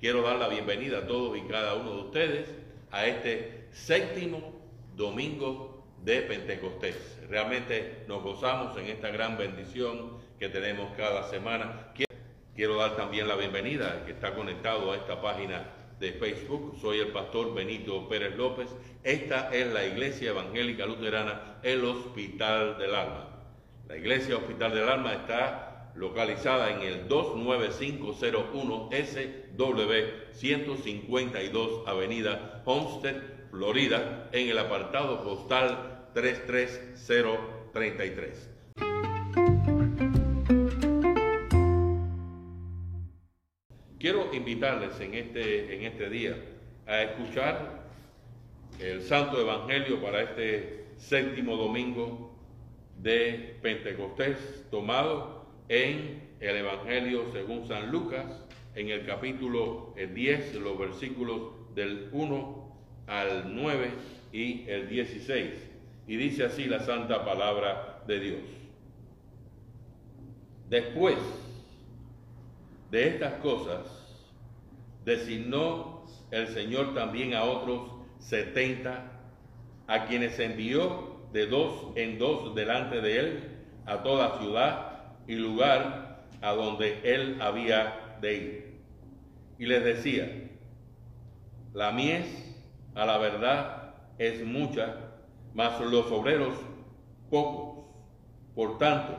quiero dar la bienvenida a todos y cada uno de ustedes a este séptimo domingo de Pentecostés. Realmente nos gozamos en esta gran bendición que tenemos cada semana. Quiero dar también la bienvenida al que está conectado a esta página de Facebook. Soy el pastor Benito Pérez López. Esta es la Iglesia Evangélica Luterana, el Hospital del Alma. La Iglesia Hospital del Alma está localizada en el 29501 SW 152 Avenida Homestead, Florida, en el apartado postal 33033. Quiero invitarles en este, en este día a escuchar el Santo Evangelio para este séptimo domingo de Pentecostés, tomado en el Evangelio según San Lucas, en el capítulo 10, los versículos del 1 al 9 y el 16. Y dice así la santa palabra de Dios. Después de estas cosas, designó el Señor también a otros setenta, a quienes envió de dos en dos delante de él a toda ciudad y lugar a donde él había de ir. Y les decía, la mies a la verdad es mucha, mas los obreros pocos. Por tanto,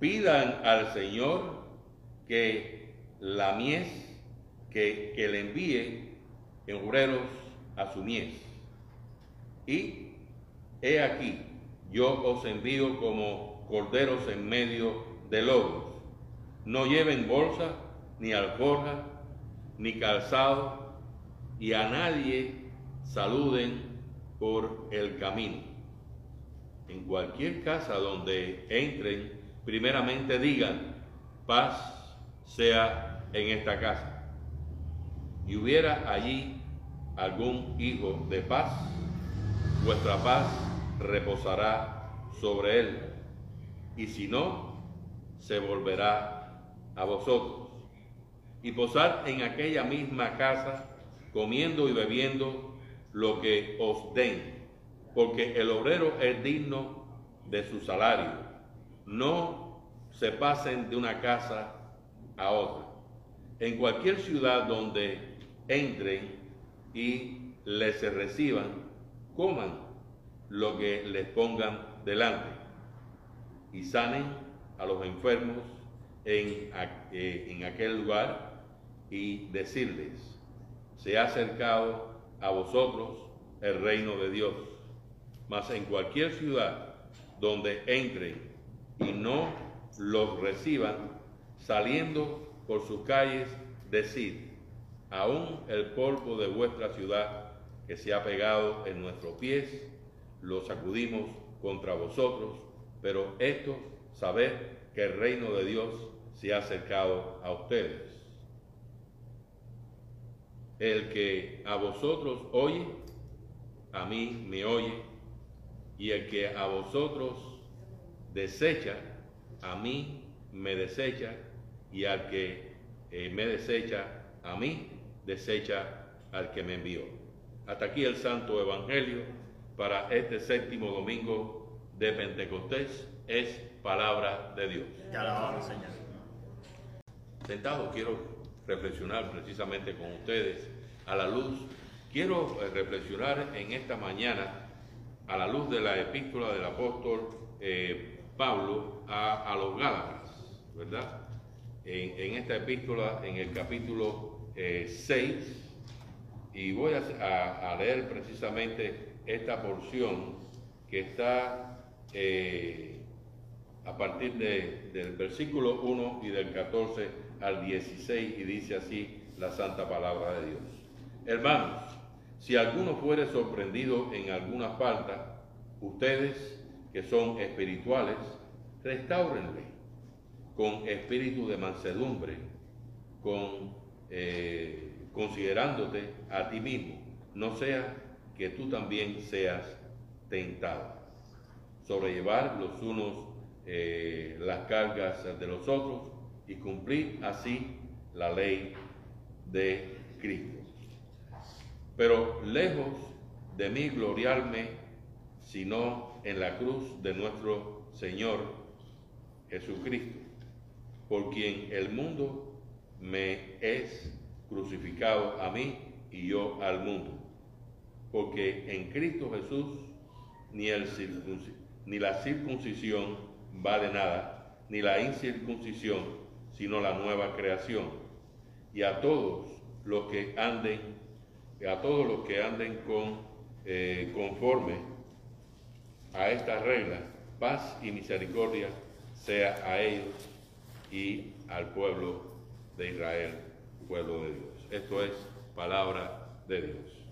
pidan al Señor que la mies que, que le envíe en obreros a su mies. Y He aquí, yo os envío como corderos en medio de lobos. No lleven bolsa, ni alforja, ni calzado, y a nadie saluden por el camino. En cualquier casa donde entren, primeramente digan, paz sea en esta casa. Y hubiera allí algún hijo de paz, vuestra paz reposará sobre él, y si no, se volverá a vosotros. Y posar en aquella misma casa, comiendo y bebiendo lo que os den, porque el obrero es digno de su salario. No se pasen de una casa a otra. En cualquier ciudad donde entren y les reciban, coman lo que les pongan delante y sanen a los enfermos en, eh, en aquel lugar y decirles, se ha acercado a vosotros el reino de Dios. Mas en cualquier ciudad donde entren y no los reciban, saliendo por sus calles, decid, aún el polvo de vuestra ciudad que se ha pegado en nuestros pies, lo sacudimos contra vosotros, pero esto, saber que el reino de Dios se ha acercado a ustedes. El que a vosotros oye, a mí me oye, y el que a vosotros desecha, a mí me desecha, y al que eh, me desecha, a mí desecha al que me envió. Hasta aquí el Santo Evangelio para este séptimo domingo de Pentecostés es palabra de Dios. Señor. Sentado quiero reflexionar precisamente con ustedes a la luz. Quiero eh, reflexionar en esta mañana a la luz de la epístola del apóstol eh, Pablo a, los Gálatas, ¿verdad? En, esta epístola, en el capítulo 6, eh, y voy a leer precisamente esta porción que está eh, a partir del versículo 1 y del 14 al 16 y dice así la santa palabra de Dios. Hermanos, si alguno fuere sorprendido en alguna falta, ustedes que son espirituales, restáurenle con espíritu de mansedumbre, con eh, considerándote a ti mismo, no sea que tú también seas tentado. Sobrellevar los unos eh, las cargas de los otros y cumplir así la ley de Cristo. Pero lejos de mí gloriarme, sino en la cruz de nuestro Señor Jesucristo, por quien el mundo me es crucificado a mí y yo al mundo. Porque en Cristo Jesús ni, el ni la circuncisión vale nada, ni la incircuncisión, sino la nueva creación. Y a todos los que anden, a todos los que anden con, eh, conforme a estas reglas, paz y misericordia sea a ellos y al pueblo de Israel, pueblo de Dios. Esto es palabra de Dios.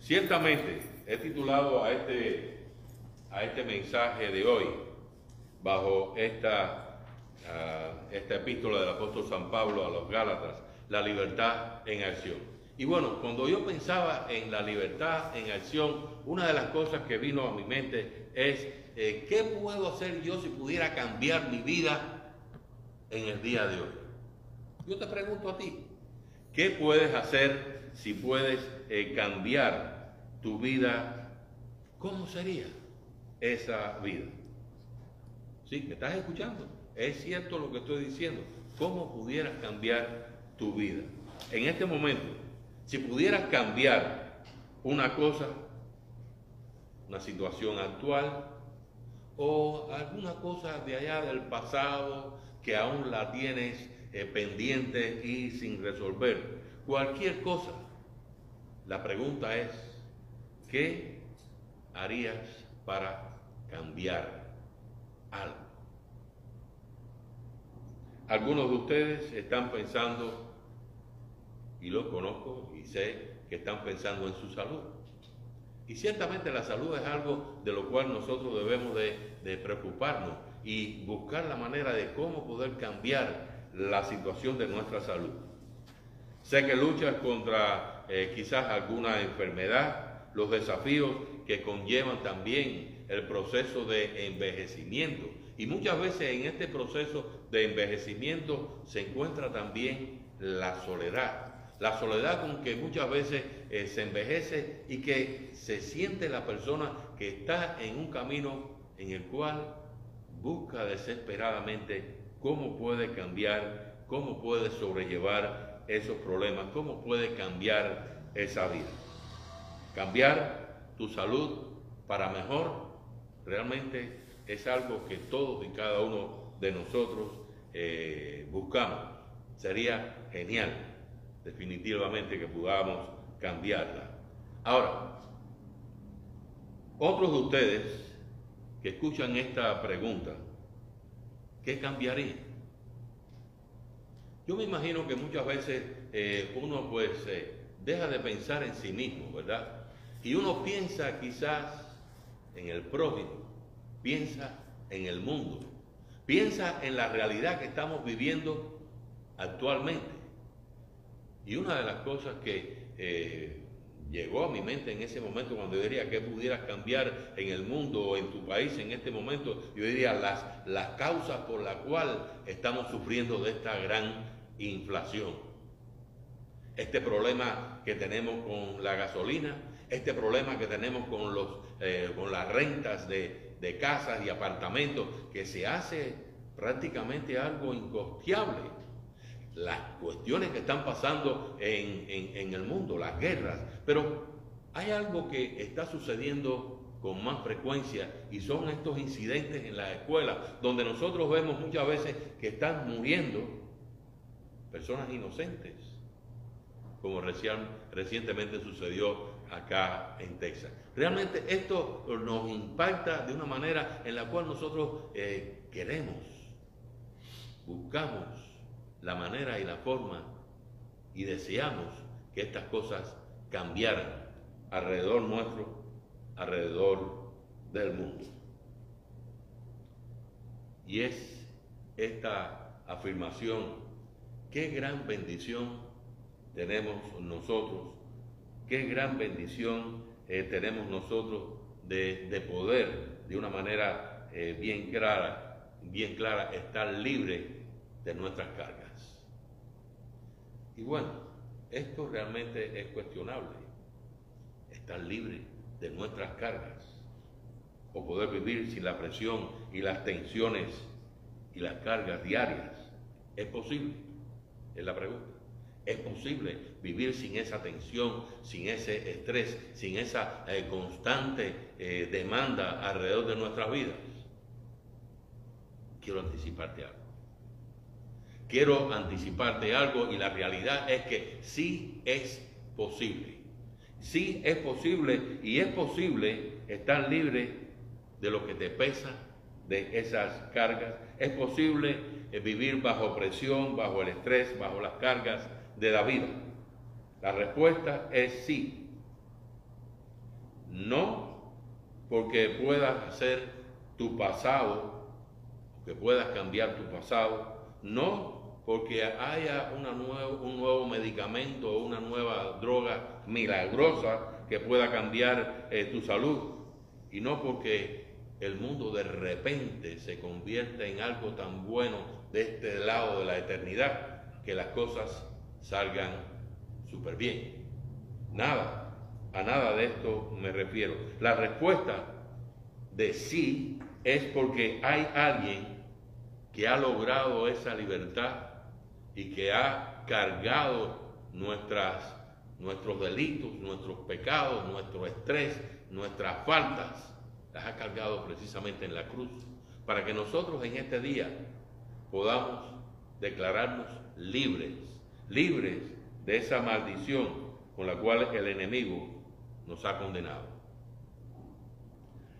Ciertamente he titulado a este, a este mensaje de hoy bajo esta, uh, esta epístola del apóstol San Pablo a los Gálatas, la libertad en acción. Y bueno, cuando yo pensaba en la libertad en acción, una de las cosas que vino a mi mente es, eh, ¿qué puedo hacer yo si pudiera cambiar mi vida en el día de hoy? Yo te pregunto a ti, ¿qué puedes hacer si puedes eh, cambiar tu vida? ¿Cómo sería esa vida? ¿Sí? ¿Me estás escuchando? Es cierto lo que estoy diciendo. ¿Cómo pudieras cambiar tu vida? En este momento, si pudieras cambiar una cosa, una situación actual o alguna cosa de allá del pasado que aún la tienes eh, pendiente y sin resolver, cualquier cosa, la pregunta es, ¿qué harías para cambiar? algo. Algunos de ustedes están pensando, y lo conozco y sé que están pensando en su salud. Y ciertamente la salud es algo de lo cual nosotros debemos de, preocuparnos y buscar la manera de cómo poder cambiar la situación de nuestra salud. Sé que luchas contra eh, quizás alguna enfermedad, los desafíos que conllevan también el proceso de envejecimiento. Y muchas veces en este proceso de envejecimiento se encuentra también la soledad. La soledad con que muchas veces eh, se envejece y que se siente la persona que está en un camino en el cual busca desesperadamente cómo puede cambiar, cómo puede sobrellevar esos problemas, cómo puede cambiar esa vida. Cambiar tu salud para mejor realmente es algo que todos y cada uno de nosotros eh, buscamos. Sería genial, definitivamente, que podamos cambiarla. Ahora, otros de ustedes que escuchan esta pregunta, ¿qué cambiaría? Yo me imagino que muchas veces eh, uno pues eh, deja de pensar en sí mismo, ¿verdad? Y uno piensa quizás en el prójimo, piensa en el mundo, piensa en la realidad que estamos viviendo actualmente. Y una de las cosas que eh, llegó a mi mente en ese momento cuando yo diría que pudieras cambiar en el mundo o en tu país en este momento, yo diría las, las causas por las cuales estamos sufriendo de esta gran inflación. Este problema que tenemos con la gasolina, este problema que tenemos con, los, eh, con las rentas de, casas y apartamentos, que se hace prácticamente algo incosteable. Las cuestiones que están pasando en, en el mundo, las guerras, pero hay algo que está sucediendo con más frecuencia y son estos incidentes en las escuelas, donde nosotros vemos muchas veces que están muriendo personas inocentes, como recientemente sucedió acá en Texas. Realmente esto nos impacta de una manera en la cual nosotros eh, queremos, buscamos la manera y la forma y deseamos que estas cosas cambiaran alrededor nuestro, alrededor del mundo. Y es esta afirmación, qué gran bendición tenemos nosotros Qué gran bendición eh, tenemos nosotros de, poder, de una manera eh, bien clara, bien clara, estar libre de nuestras cargas. Y bueno, esto realmente es cuestionable. Estar libre de nuestras cargas o poder vivir sin la presión y las tensiones y las cargas diarias. ¿Es posible? Es la pregunta. ¿Es posible vivir sin esa tensión, sin ese estrés, sin esa eh, constante eh, demanda alrededor de nuestras vidas? Quiero anticiparte algo. Quiero anticiparte algo y la realidad es que sí es posible. Sí es posible y es posible estar libre de lo que te pesa, de esas cargas. Es posible eh, vivir bajo presión, bajo el estrés, bajo las cargas de la vida. La respuesta es sí. No porque puedas hacer tu pasado, que puedas cambiar tu pasado, no porque haya una un nuevo medicamento o una nueva droga milagrosa que pueda cambiar eh, tu salud, y no porque el mundo de repente se convierte en algo tan bueno de este lado de la eternidad que las cosas salgan súper bien. Nada, a nada de esto me refiero. La respuesta de sí es porque hay alguien que ha logrado esa libertad y que ha cargado nuestras, nuestros delitos, nuestros pecados, nuestro estrés, nuestras faltas las ha cargado precisamente en la cruz, para que nosotros en este día podamos declararnos libres, libres de esa maldición con la cual el enemigo nos ha condenado.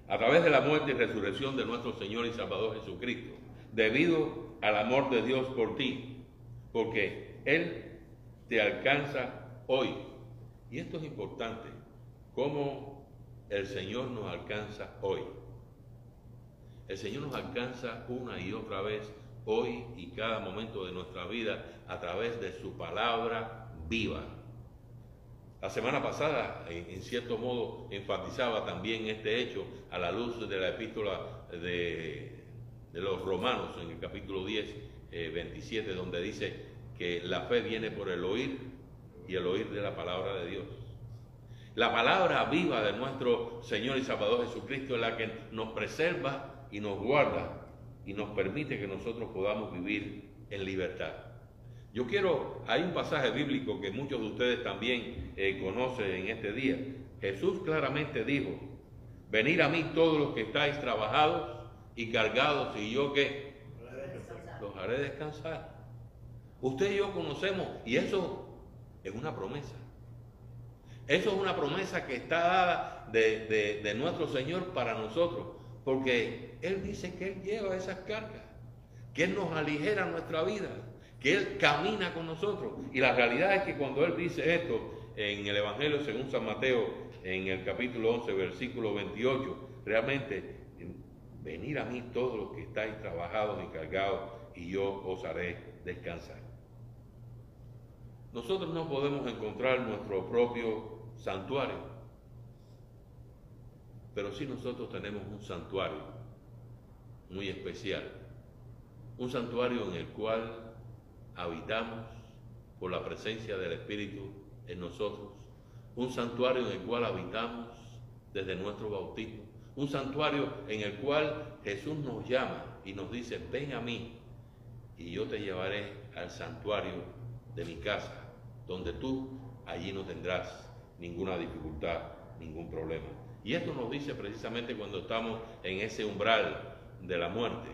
A través de la muerte y resurrección de nuestro Señor y Salvador Jesucristo, debido al amor de Dios por ti, porque Él te alcanza hoy. Y esto es importante, como el Señor nos alcanza hoy. El Señor nos alcanza una y otra vez hoy y cada momento de nuestra vida a través de su palabra viva. La semana pasada, en cierto modo, enfatizaba también este hecho a la luz de la epístola de, los romanos en el capítulo 10, 27, eh, donde dice que la fe viene por el oír y el oír de la palabra de Dios. La palabra viva de nuestro Señor y Salvador Jesucristo es la que nos preserva y nos guarda y nos permite que nosotros podamos vivir en libertad. Yo quiero, hay un pasaje bíblico que muchos de ustedes también eh, conocen en este día. Jesús claramente dijo, venid a mí todos los que estáis trabajados y cargados y yo que los haré descansar. Usted y yo conocemos y eso es una promesa. Eso es una promesa que está dada de, nuestro Señor para nosotros, porque Él dice que Él lleva esas cargas, que Él nos aligera nuestra vida, que Él camina con nosotros. Y la realidad es que cuando Él dice esto en el Evangelio según San Mateo, en el capítulo 11, versículo 28, realmente, venir a mí todos los que estáis trabajados y cargados, y yo os haré descansar. Nosotros no podemos encontrar nuestro propio santuario. Pero sí nosotros tenemos un santuario muy especial. Un santuario en el cual habitamos por la presencia del Espíritu en nosotros. Un santuario en el cual habitamos desde nuestro bautismo. Un santuario en el cual Jesús nos llama y nos dice, ven a mí y yo te llevaré al santuario de mi casa, donde tú allí no tendrás ninguna dificultad, ningún problema. Y esto nos dice precisamente cuando estamos en ese umbral de la muerte,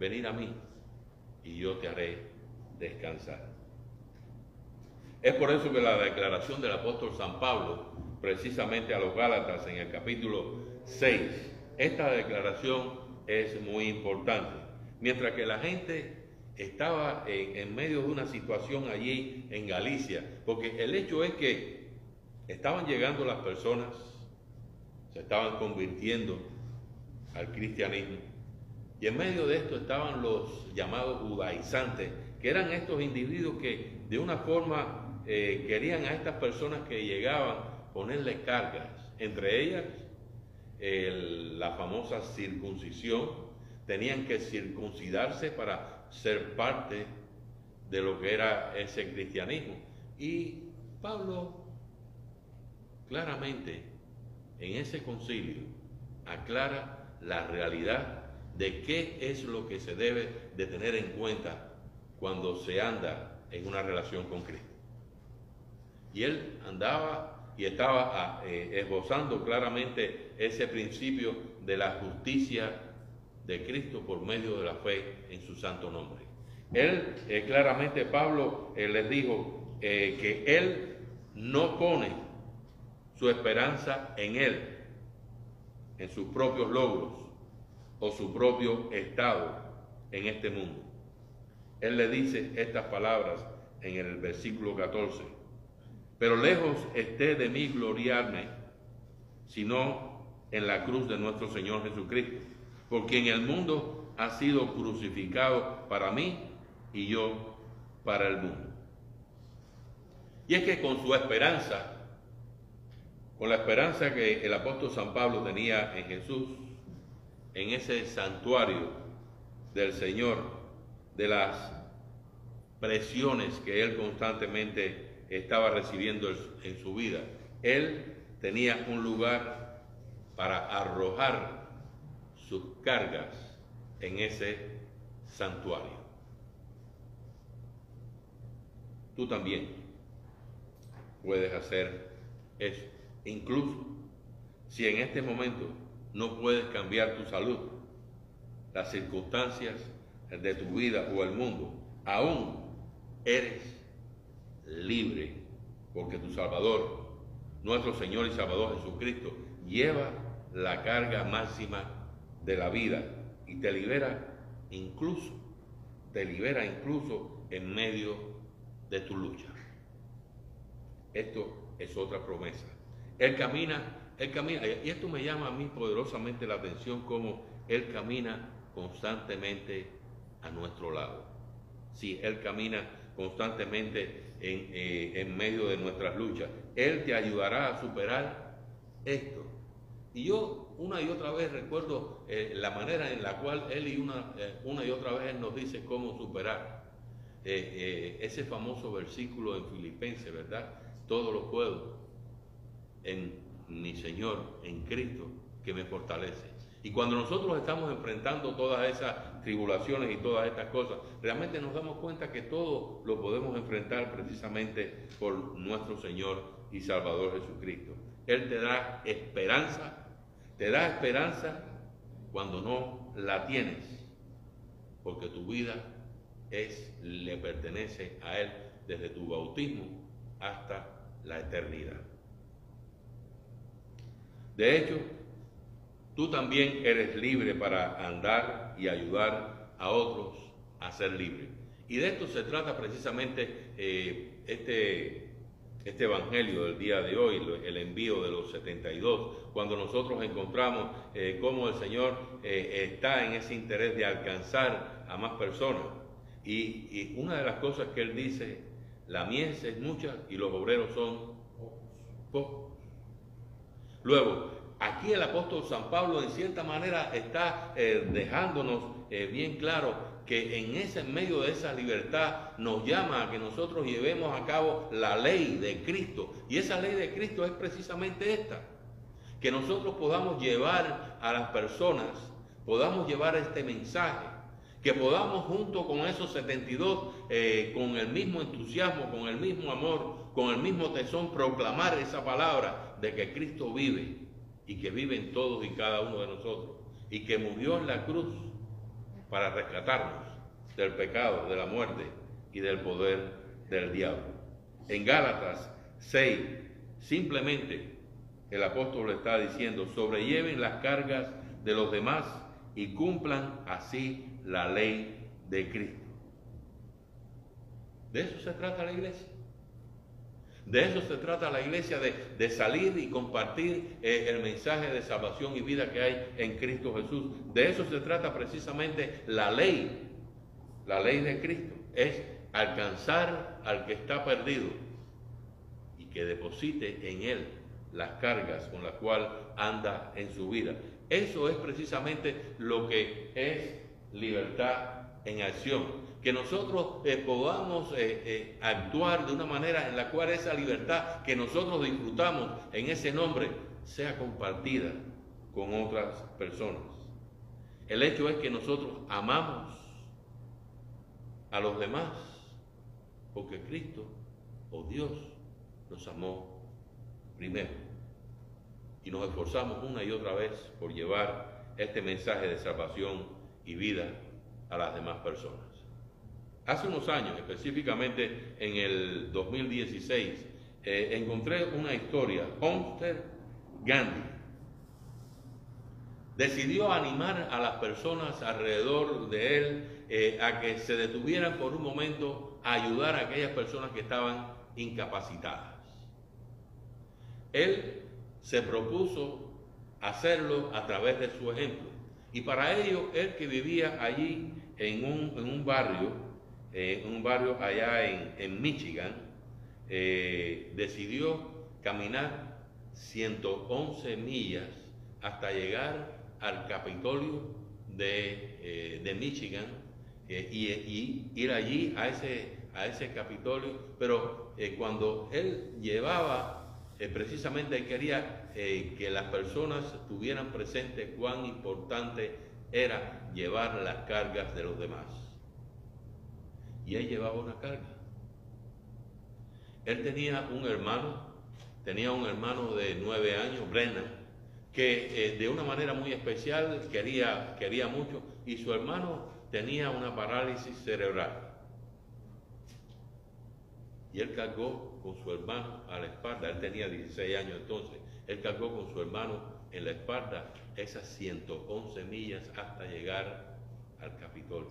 venid a mí y yo te haré descansar. Es por eso que la declaración del apóstol San Pablo, precisamente a los Gálatas en el capítulo 6, esta declaración es muy importante. Mientras que la gente estaba en, en medio de una situación allí en Galicia, porque el hecho es que Estaban llegando las personas, se estaban convirtiendo al cristianismo. Y en medio de esto estaban los llamados judaizantes, que eran estos individuos que de una forma eh, querían a estas personas que llegaban ponerle cargas, entre ellas la famosa circuncisión, tenían que circuncidarse para ser parte de lo que era ese cristianismo. Y Pablo claramente en ese concilio aclara la realidad de qué es lo que se debe de tener en cuenta cuando se anda en una relación con Cristo. Y él andaba y estaba ah, eh, esbozando claramente ese principio de la justicia de Cristo por medio de la fe en su santo nombre. Él, eh, claramente Pablo eh, les dijo que él no pone su esperanza en él, en sus propios logros o su propio estado en este mundo. Él le dice estas palabras en el versículo 14. Pero lejos esté de mí gloriarme, sino en la cruz de nuestro Señor Jesucristo, porque en el mundo ha sido crucificado para mí y yo para el mundo. Y es que con su esperanza, con la esperanza que el apóstol San Pablo tenía en Jesús, en ese santuario del Señor, de las presiones que él constantemente estaba recibiendo en su vida. Él tenía un lugar para arrojar sus cargas en ese santuario. Tú también puedes hacer eso. Incluso si en este momento no puedes cambiar tu salud, las circunstancias de tu vida o el mundo, aún eres libre, porque tu Salvador, nuestro Señor y Salvador Jesucristo, lleva la carga máxima de la vida y te libera incluso, te libera incluso en medio de tu lucha. Esto es otra promesa. Él camina, Él camina, y esto me llama a mí poderosamente la atención como Él camina constantemente a nuestro lado. Si Él camina constantemente eh, en, medio de nuestras luchas. Él te ayudará a superar esto. Y yo una y otra vez recuerdo eh, la manera en la cual Él y una, eh, una y otra vez nos dice cómo superar ese famoso versículo en Filipenses, ¿verdad? Todo lo puedo en mi Señor, en Cristo, que me fortalece. Y cuando nosotros estamos enfrentando todas esas tribulaciones y todas estas cosas, realmente nos damos cuenta que todo lo podemos enfrentar precisamente por nuestro Señor y Salvador Jesucristo. Él te da esperanza, te da esperanza cuando no la tienes, porque tu vida le pertenece a Él desde tu bautismo hasta la eternidad. De hecho, tú también eres libre para andar y ayudar a otros a ser libres. Y de esto se trata precisamente eh, este, este Evangelio del día de hoy, el envío de los 72, cuando nosotros encontramos eh, cómo el Señor eh, está en ese interés de alcanzar a más personas. Y, y, una de las cosas que Él dice, la mies es mucha y los obreros son pocos. Luego, aquí el apóstol San Pablo en cierta manera está eh, dejándonos eh, bien claro que en ese medio de esa libertad nos llama a que nosotros llevemos a cabo la ley de Cristo. Y esa ley de Cristo es precisamente esta, que nosotros podamos llevar a las personas, podamos llevar este mensaje, que podamos junto con esos 72, eh, con el mismo entusiasmo, con el mismo amor, con el mismo tesón, proclamar esa palabra de que Cristo vive y que vive en todos y cada uno de nosotros y que murió en la cruz para rescatarnos del pecado, de la muerte y del poder del diablo. En Gálatas 6, simplemente el apóstol está diciendo, sobrelleven las cargas de los demás y cumplan así la ley de Cristo. De eso se trata la iglesia. De eso se trata la iglesia, de, salir y compartir eh, el mensaje de salvación y vida que hay en Cristo Jesús. De eso se trata precisamente la ley, la ley de Cristo. Es alcanzar al que está perdido y que deposite en él las cargas con las cuales anda en su vida. Eso es precisamente lo que es libertad en acción, que nosotros eh, podamos eh, eh, actuar de una manera en la cual esa libertad que nosotros disfrutamos en ese nombre sea compartida con otras personas. El hecho es que nosotros amamos a los demás porque Cristo o Dios nos amó primero. Y nos esforzamos una y otra vez por llevar este mensaje de salvación y vida a las demás personas. Hace unos años, específicamente en el 2016, eh, encontré una historia, Homestead Gandhi decidió animar a las personas alrededor de él eh, a que se detuvieran por un momento a ayudar a aquellas personas que estaban incapacitadas. Él se propuso hacerlo a través de su ejemplo. Y para ello, él que vivía allí en un, barrio, en un barrio allá en, Michigan, eh, decidió caminar 111 millas hasta llegar al Capitolio de, eh, Michigan eh, y, ir allí a ese, a ese Capitolio, pero cuando él llevaba eh, precisamente quería eh, que las personas tuvieran presente cuán importante era llevar las cargas de los demás. Y él llevaba una carga. Él tenía un hermano, tenía un hermano de nueve años, Brennan, que eh, de una manera muy especial quería, quería mucho, y su hermano tenía una parálisis cerebral. Y él cargó con su hermano a la espalda, él tenía 16 años entonces, él cargó con su hermano en la espalda esas 111 millas hasta llegar al Capitolio.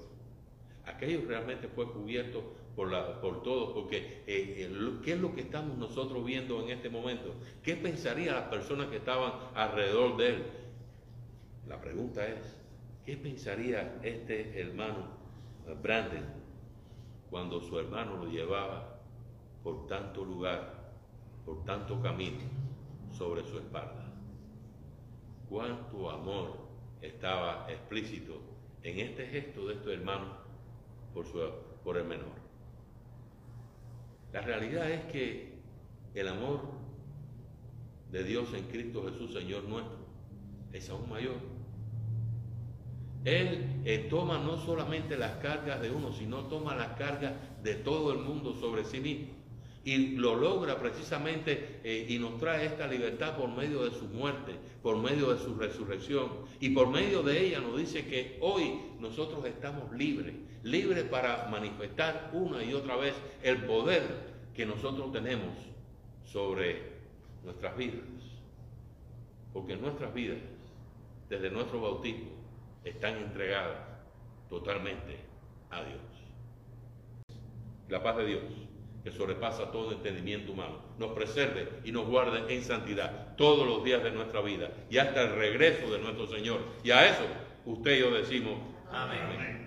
Aquello realmente fue cubierto por, la, por todos, porque eh, ¿qué es lo que estamos nosotros viendo en este momento? ¿Qué pensarían las personas que estaban alrededor de él? La pregunta es, ¿qué pensaría este hermano eh, Brandon cuando su hermano lo llevaba por tanto lugar, por tanto camino sobre su espalda. Cuánto amor estaba explícito en este gesto de estos hermanos por, el menor. La realidad es que el amor de Dios en Cristo Jesús, Señor nuestro, es aún mayor. Él eh, toma no solamente las cargas de uno, sino toma las cargas de todo el mundo sobre sí mismo y lo logra precisamente eh, y nos trae esta libertad por medio de su muerte, por medio de su resurrección y por medio de ella nos dice que hoy nosotros estamos libres, libres para manifestar una y otra vez el poder que nosotros tenemos sobre nuestras vidas. Porque nuestras vidas, desde nuestro bautismo, están entregadas totalmente a Dios. La paz de Dios que sobrepasa todo entendimiento humano, nos preserve y nos guarde en santidad todos los días de nuestra vida y hasta el regreso de nuestro Señor. Y a eso usted y yo decimos, amén.